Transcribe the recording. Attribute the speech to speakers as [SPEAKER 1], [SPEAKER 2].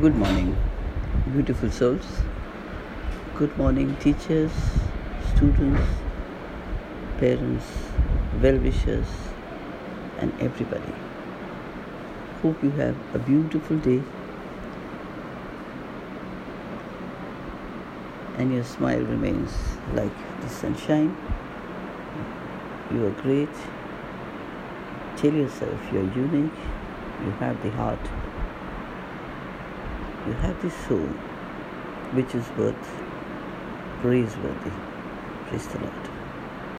[SPEAKER 1] Good morning, beautiful souls. Good morning, teachers, students, parents, well wishers, and everybody. Hope you have a beautiful day and your smile remains like the sunshine. You are great. Tell yourself you're unique. You have the heart you have this soul which is worth praiseworthy. Praise the Lord.